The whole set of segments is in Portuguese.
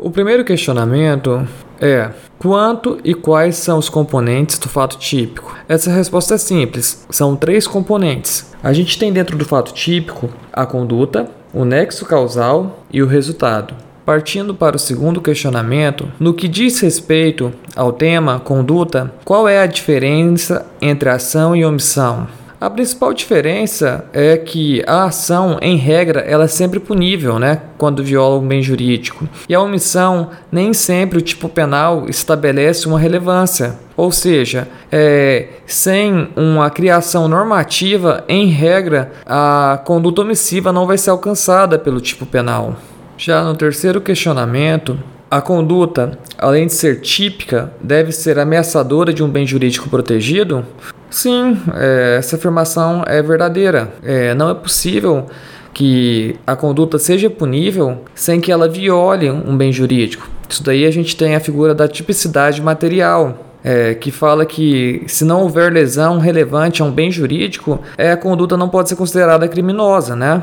O primeiro questionamento é: quanto e quais são os componentes do fato típico? Essa resposta é simples, são três componentes. A gente tem dentro do fato típico a conduta, o nexo causal e o resultado. Partindo para o segundo questionamento, no que diz respeito ao tema conduta, qual é a diferença entre ação e omissão? A principal diferença é que a ação, em regra, ela é sempre punível, né, quando viola um bem jurídico. E a omissão, nem sempre o tipo penal estabelece uma relevância. Ou seja, é, sem uma criação normativa, em regra, a conduta omissiva não vai ser alcançada pelo tipo penal. Já no terceiro questionamento, a conduta, além de ser típica, deve ser ameaçadora de um bem jurídico protegido? Sim, é, essa afirmação é verdadeira. É, não é possível que a conduta seja punível sem que ela viole um bem jurídico. Isso daí a gente tem a figura da tipicidade material, é, que fala que se não houver lesão relevante a um bem jurídico, é, a conduta não pode ser considerada criminosa, né?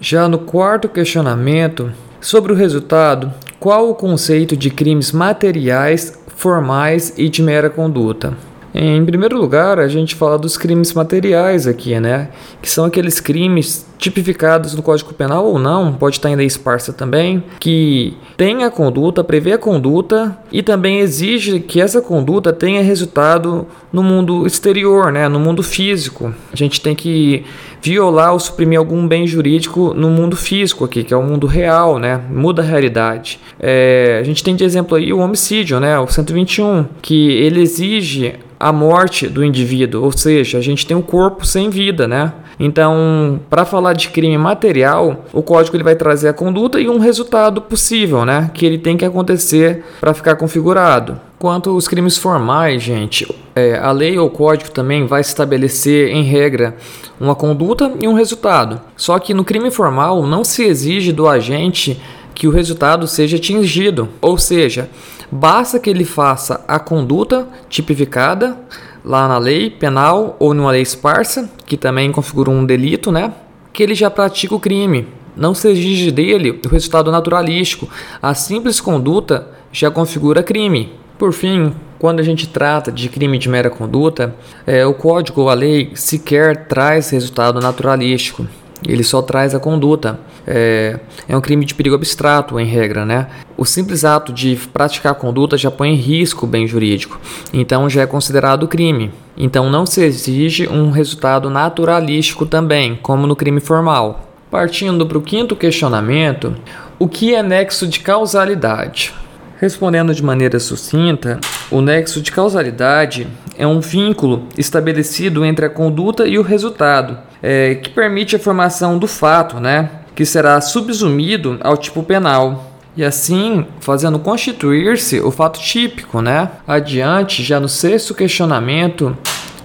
Já no quarto questionamento, sobre o resultado, qual o conceito de crimes materiais, formais e de mera conduta? Em primeiro lugar, a gente fala dos crimes materiais aqui, né? Que são aqueles crimes tipificados no Código Penal ou não, pode estar lei esparsa também, que tem a conduta, prevê a conduta e também exige que essa conduta tenha resultado no mundo exterior, né? No mundo físico. A gente tem que violar ou suprimir algum bem jurídico no mundo físico aqui, que é o mundo real, né? Muda a realidade. É, a gente tem de exemplo aí o homicídio, né? O 121, que ele exige a morte do indivíduo, ou seja, a gente tem um corpo sem vida, né? Então, para falar de crime material, o código ele vai trazer a conduta e um resultado possível, né? Que ele tem que acontecer para ficar configurado. Quanto aos crimes formais, gente, é, a lei ou código também vai estabelecer, em regra, uma conduta e um resultado. Só que no crime formal não se exige do agente que o resultado seja atingido, ou seja, basta que ele faça a conduta tipificada lá na lei penal ou numa lei esparsa, que também configura um delito, né? Que ele já pratica o crime. Não se exige dele o resultado naturalístico. A simples conduta já configura crime. Por fim, quando a gente trata de crime de mera conduta, é, o código ou a lei sequer traz resultado naturalístico. Ele só traz a conduta. É, é, um crime de perigo abstrato, em regra, né? O simples ato de praticar a conduta já põe em risco o bem jurídico, então já é considerado crime. Então não se exige um resultado naturalístico também, como no crime formal. Partindo para o quinto questionamento, o que é nexo de causalidade? Respondendo de maneira sucinta, o nexo de causalidade é um vínculo estabelecido entre a conduta e o resultado, é, que permite a formação do fato, né, que será subsumido ao tipo penal. E assim, fazendo constituir-se o fato típico, né? Adiante, já no sexto questionamento,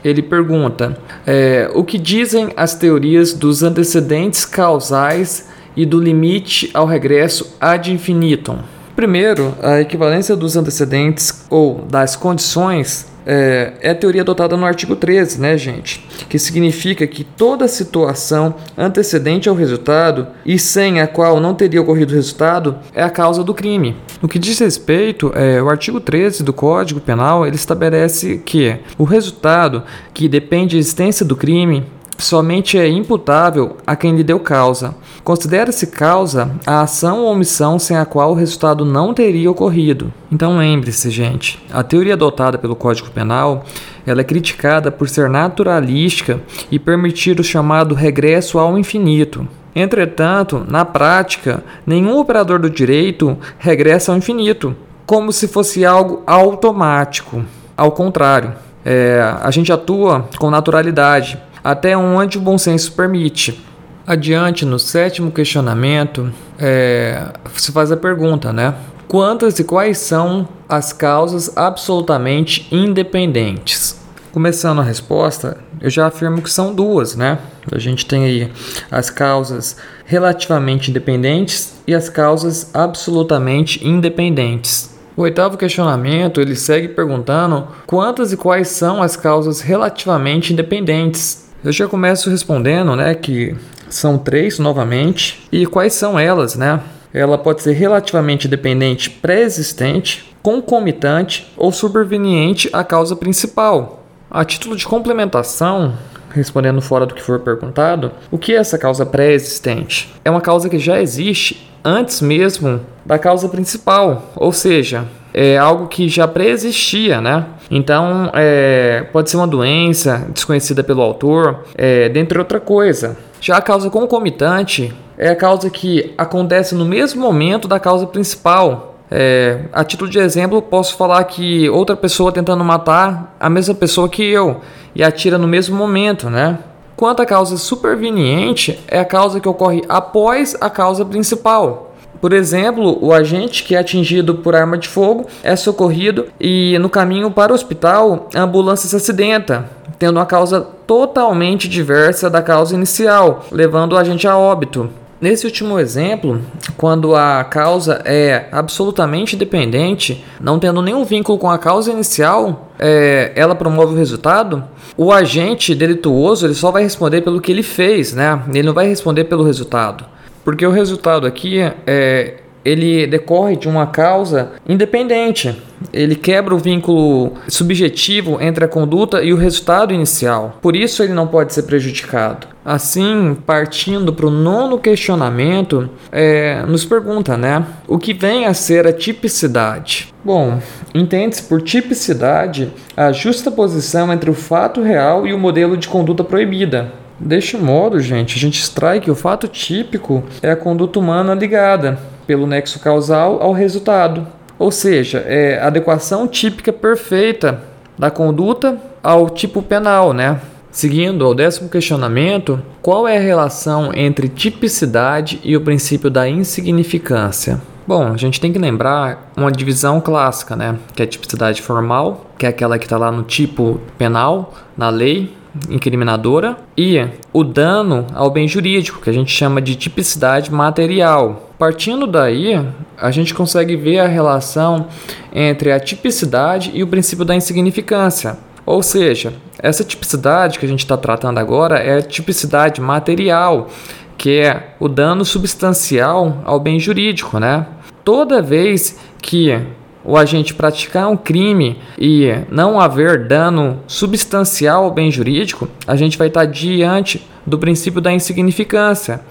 ele pergunta: é, o que dizem as teorias dos antecedentes causais e do limite ao regresso ad infinitum? Primeiro, a equivalência dos antecedentes ou das condições é, é, a teoria adotada no artigo 13, né, gente? Que significa que toda situação antecedente ao resultado e sem a qual não teria ocorrido o resultado é a causa do crime. No que diz respeito, é, o artigo 13 do Código Penal ele estabelece que o resultado que depende da existência do crime somente é imputável a quem lhe deu causa. Considera-se causa a ação ou omissão sem a qual o resultado não teria ocorrido. Então lembre-se, gente, a teoria adotada pelo Código Penal ela é criticada por ser naturalística e permitir o chamado regresso ao infinito. Entretanto, na prática, nenhum operador do direito regressa ao infinito, como se fosse algo automático. Ao contrário, é, a gente atua com naturalidade até onde o bom senso permite. Adiante, no sétimo questionamento, é, se faz a pergunta, né? Quantas e quais são as causas absolutamente independentes? Começando a resposta, eu já afirmo que são duas, né? A gente tem aí as causas relativamente independentes e as causas absolutamente independentes. O oitavo questionamento ele segue perguntando quantas e quais são as causas relativamente independentes. Eu já começo respondendo, né, que são três novamente. E quais são elas, né? ela pode ser relativamente dependente pré-existente, concomitante ou superveniente à causa principal. A título de complementação, respondendo fora do que for perguntado, o que é essa causa pré-existente? É uma causa que já existe antes mesmo da causa principal, ou seja, é algo que já pré-existia, né? Então, é, pode ser uma doença desconhecida pelo autor, é, dentre outra coisa. Já a causa concomitante é a causa que acontece no mesmo momento da causa principal. É, a título de exemplo, posso falar que outra pessoa tentando matar a mesma pessoa que eu e atira no mesmo momento, né? Quanto à causa superveniente, é a causa que ocorre após a causa principal. Por exemplo, o agente que é atingido por arma de fogo é socorrido e no caminho para o hospital a ambulância se acidenta, tendo uma causa totalmente diversa da causa inicial, levando o agente a óbito. Nesse último exemplo, quando a causa é absolutamente dependente, não tendo nenhum vínculo com a causa inicial, é, ela promove o resultado, o agente delituoso ele só vai responder pelo que ele fez, né? Ele não vai responder pelo resultado. Porque o resultado aqui é, ele decorre de uma causa independente. Ele quebra o vínculo subjetivo entre a conduta e o resultado inicial. Por isso ele não pode ser prejudicado. Assim, partindo para o nono questionamento, é, nos pergunta, né? O que vem a ser a tipicidade? Bom, entende-se por tipicidade a justa posição entre o fato real e o modelo de conduta proibida. Deste modo, gente, a gente extrai que o fato típico é a conduta humana ligada pelo nexo causal ao resultado. Ou seja, é a adequação típica perfeita da conduta ao tipo penal, né? Seguindo ao décimo questionamento, qual é a relação entre tipicidade e o princípio da insignificância? Bom, a gente tem que lembrar uma divisão clássica, né? Que é a tipicidade formal, que é aquela que está lá no tipo penal, na lei, incriminadora, e o dano ao bem jurídico, que a gente chama de tipicidade material. Partindo daí, a gente consegue ver a relação entre a tipicidade e o princípio da insignificância. Ou seja, essa tipicidade que a gente está tratando agora é a tipicidade material, que é o dano substancial ao bem jurídico, né? Toda vez que o agente praticar um crime e não haver dano substancial ao bem jurídico, a gente vai estar diante do princípio da insignificância,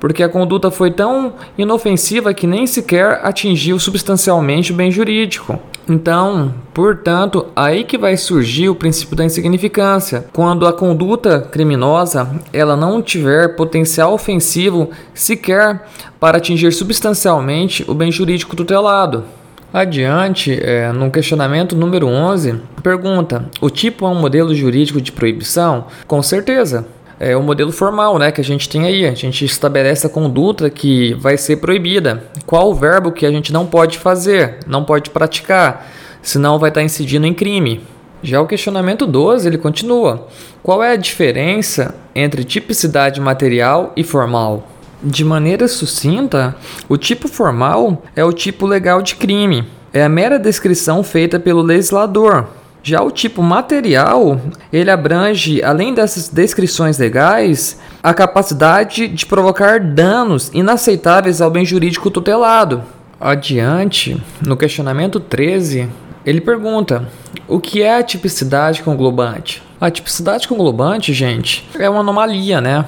porque a conduta foi tão inofensiva que nem sequer atingiu substancialmente o bem jurídico. Então, portanto, aí que vai surgir o princípio da insignificância, quando a conduta criminosa ela não tiver potencial ofensivo sequer para atingir substancialmente o bem jurídico tutelado. Adiante, é, no questionamento número 11, pergunta: o tipo é um modelo jurídico de proibição? Com certeza. É o modelo formal né, que a gente tem aí. A gente estabelece a conduta que vai ser proibida. Qual o verbo que a gente não pode fazer, não pode praticar, senão vai estar incidindo em crime. Já o questionamento 12 ele continua: qual é a diferença entre tipicidade material e formal? De maneira sucinta, o tipo formal é o tipo legal de crime, é a mera descrição feita pelo legislador. Já o tipo material, ele abrange, além dessas descrições legais, a capacidade de provocar danos inaceitáveis ao bem jurídico tutelado. Adiante, no questionamento 13, ele pergunta: o que é a tipicidade conglobante? A tipicidade conglobante, gente, é uma anomalia, né?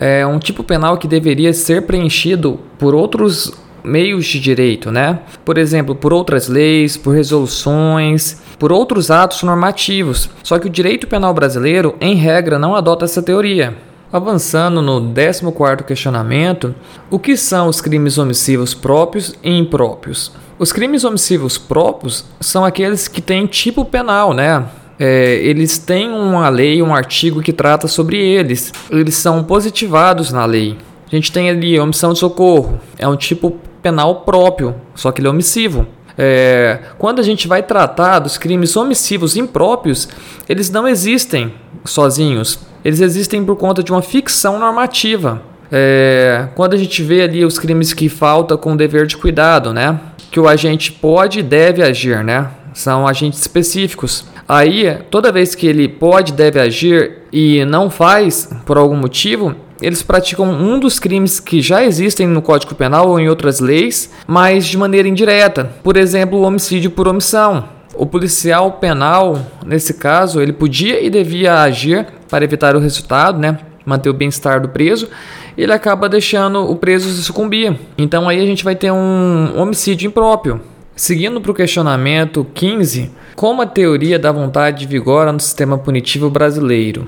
é um tipo penal que deveria ser preenchido por outros meios de direito, né? Por exemplo, por outras leis, por resoluções, por outros atos normativos. Só que o direito penal brasileiro, em regra, não adota essa teoria. Avançando no 14º questionamento, o que são os crimes omissivos próprios e impróprios? Os crimes omissivos próprios são aqueles que têm tipo penal, né? É, eles têm uma lei, um artigo que trata sobre eles. Eles são positivados na lei. A gente tem ali omissão de socorro, é um tipo penal próprio, só que ele é omissivo. É, quando a gente vai tratar dos crimes omissivos impróprios, eles não existem sozinhos, eles existem por conta de uma ficção normativa. É, quando a gente vê ali os crimes que falta com dever de cuidado, né? Que o agente pode e deve agir, né? São agentes específicos. Aí, toda vez que ele pode, deve agir e não faz por algum motivo, eles praticam um dos crimes que já existem no Código Penal ou em outras leis, mas de maneira indireta. Por exemplo, o homicídio por omissão. O policial penal, nesse caso, ele podia e devia agir para evitar o resultado, né? manter o bem-estar do preso, ele acaba deixando o preso sucumbir. Então aí a gente vai ter um homicídio impróprio. Seguindo para o questionamento 15, como a teoria da vontade vigora no sistema punitivo brasileiro?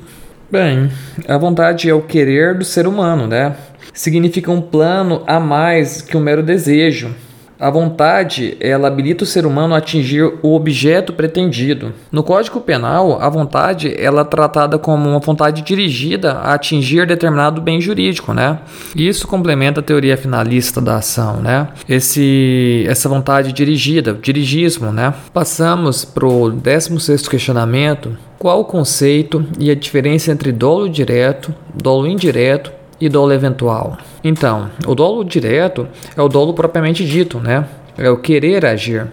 Bem, a vontade é o querer do ser humano, né? Significa um plano a mais que um mero desejo. A vontade, ela habilita o ser humano a atingir o objeto pretendido. No Código Penal, a vontade ela é tratada como uma vontade dirigida a atingir determinado bem jurídico, né? Isso complementa a teoria finalista da ação, né? Esse, essa vontade dirigida, dirigismo, né? Passamos para o 16º questionamento. Qual o conceito e a diferença entre dolo direto, dolo indireto e dolo eventual? Então, o dolo direto é o dolo propriamente dito, né? É o querer agir.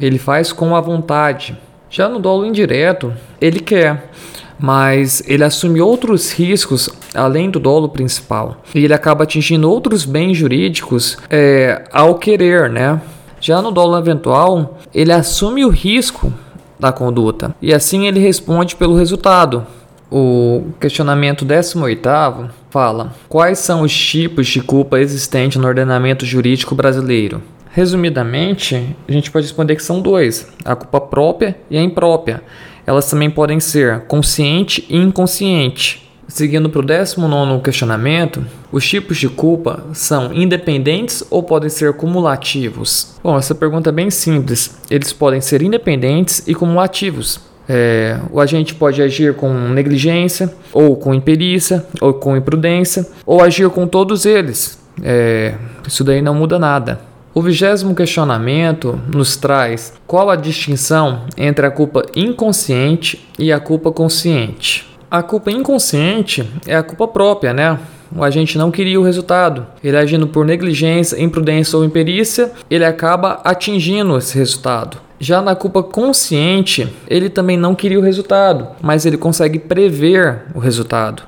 Ele faz com a vontade. Já no dolo indireto, ele quer, mas ele assume outros riscos além do dolo principal. E ele acaba atingindo outros bens jurídicos é, ao querer, né? Já no dolo eventual, ele assume o risco da conduta e assim ele responde pelo resultado. O questionamento 18 fala: Quais são os tipos de culpa existentes no ordenamento jurídico brasileiro? Resumidamente, a gente pode responder que são dois: a culpa própria e a imprópria. Elas também podem ser consciente e inconsciente. Seguindo para o 19 questionamento, os tipos de culpa são independentes ou podem ser cumulativos? Bom, essa pergunta é bem simples. Eles podem ser independentes e cumulativos. É, o agente pode agir com negligência, ou com imperícia, ou com imprudência, ou agir com todos eles. É, isso daí não muda nada. O vigésimo questionamento nos traz qual a distinção entre a culpa inconsciente e a culpa consciente. A culpa inconsciente é a culpa própria, né? O agente não queria o resultado. Ele agindo por negligência, imprudência ou imperícia, ele acaba atingindo esse resultado. Já na culpa consciente, ele também não queria o resultado, mas ele consegue prever o resultado.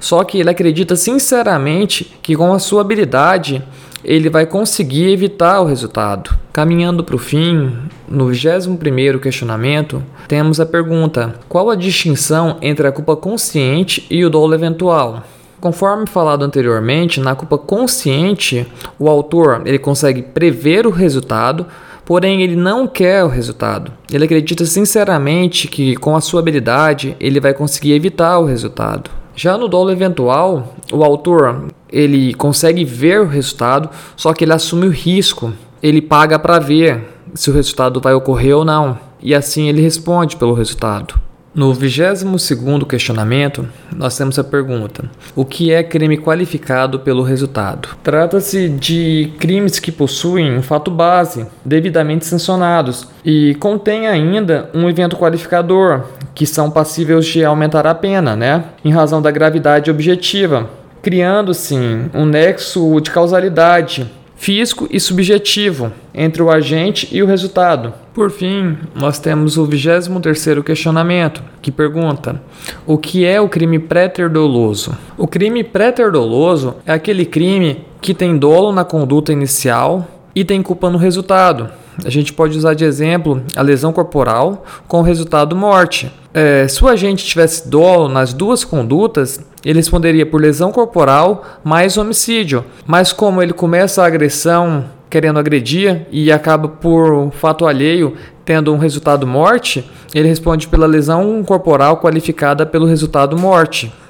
Só que ele acredita sinceramente que com a sua habilidade ele vai conseguir evitar o resultado. Caminhando para o fim, no 21 questionamento, temos a pergunta: qual a distinção entre a culpa consciente e o dolo eventual? Conforme falado anteriormente, na culpa consciente, o autor ele consegue prever o resultado, porém ele não quer o resultado. Ele acredita sinceramente que com a sua habilidade ele vai conseguir evitar o resultado. Já no dolo eventual, o autor ele consegue ver o resultado, só que ele assume o risco. Ele paga para ver se o resultado vai ocorrer ou não, e assim ele responde pelo resultado. No 22º questionamento, nós temos a pergunta: O que é crime qualificado pelo resultado? Trata-se de crimes que possuem um fato base, devidamente sancionados, e contém ainda um evento qualificador, que são passíveis de aumentar a pena, né? Em razão da gravidade objetiva, criando sim um nexo de causalidade físico e subjetivo entre o agente e o resultado. Por fim, nós temos o 23º questionamento, que pergunta: O que é o crime pré-ter-doloso? O crime pré-ter-doloso é aquele crime que tem dolo na conduta inicial e tem culpa no resultado. A gente pode usar de exemplo a lesão corporal com resultado morte. É, se o agente tivesse dolo nas duas condutas, ele responderia por lesão corporal mais homicídio. Mas como ele começa a agressão querendo agredir e acaba por fato alheio tendo um resultado morte, ele responde pela lesão corporal qualificada pelo resultado morte.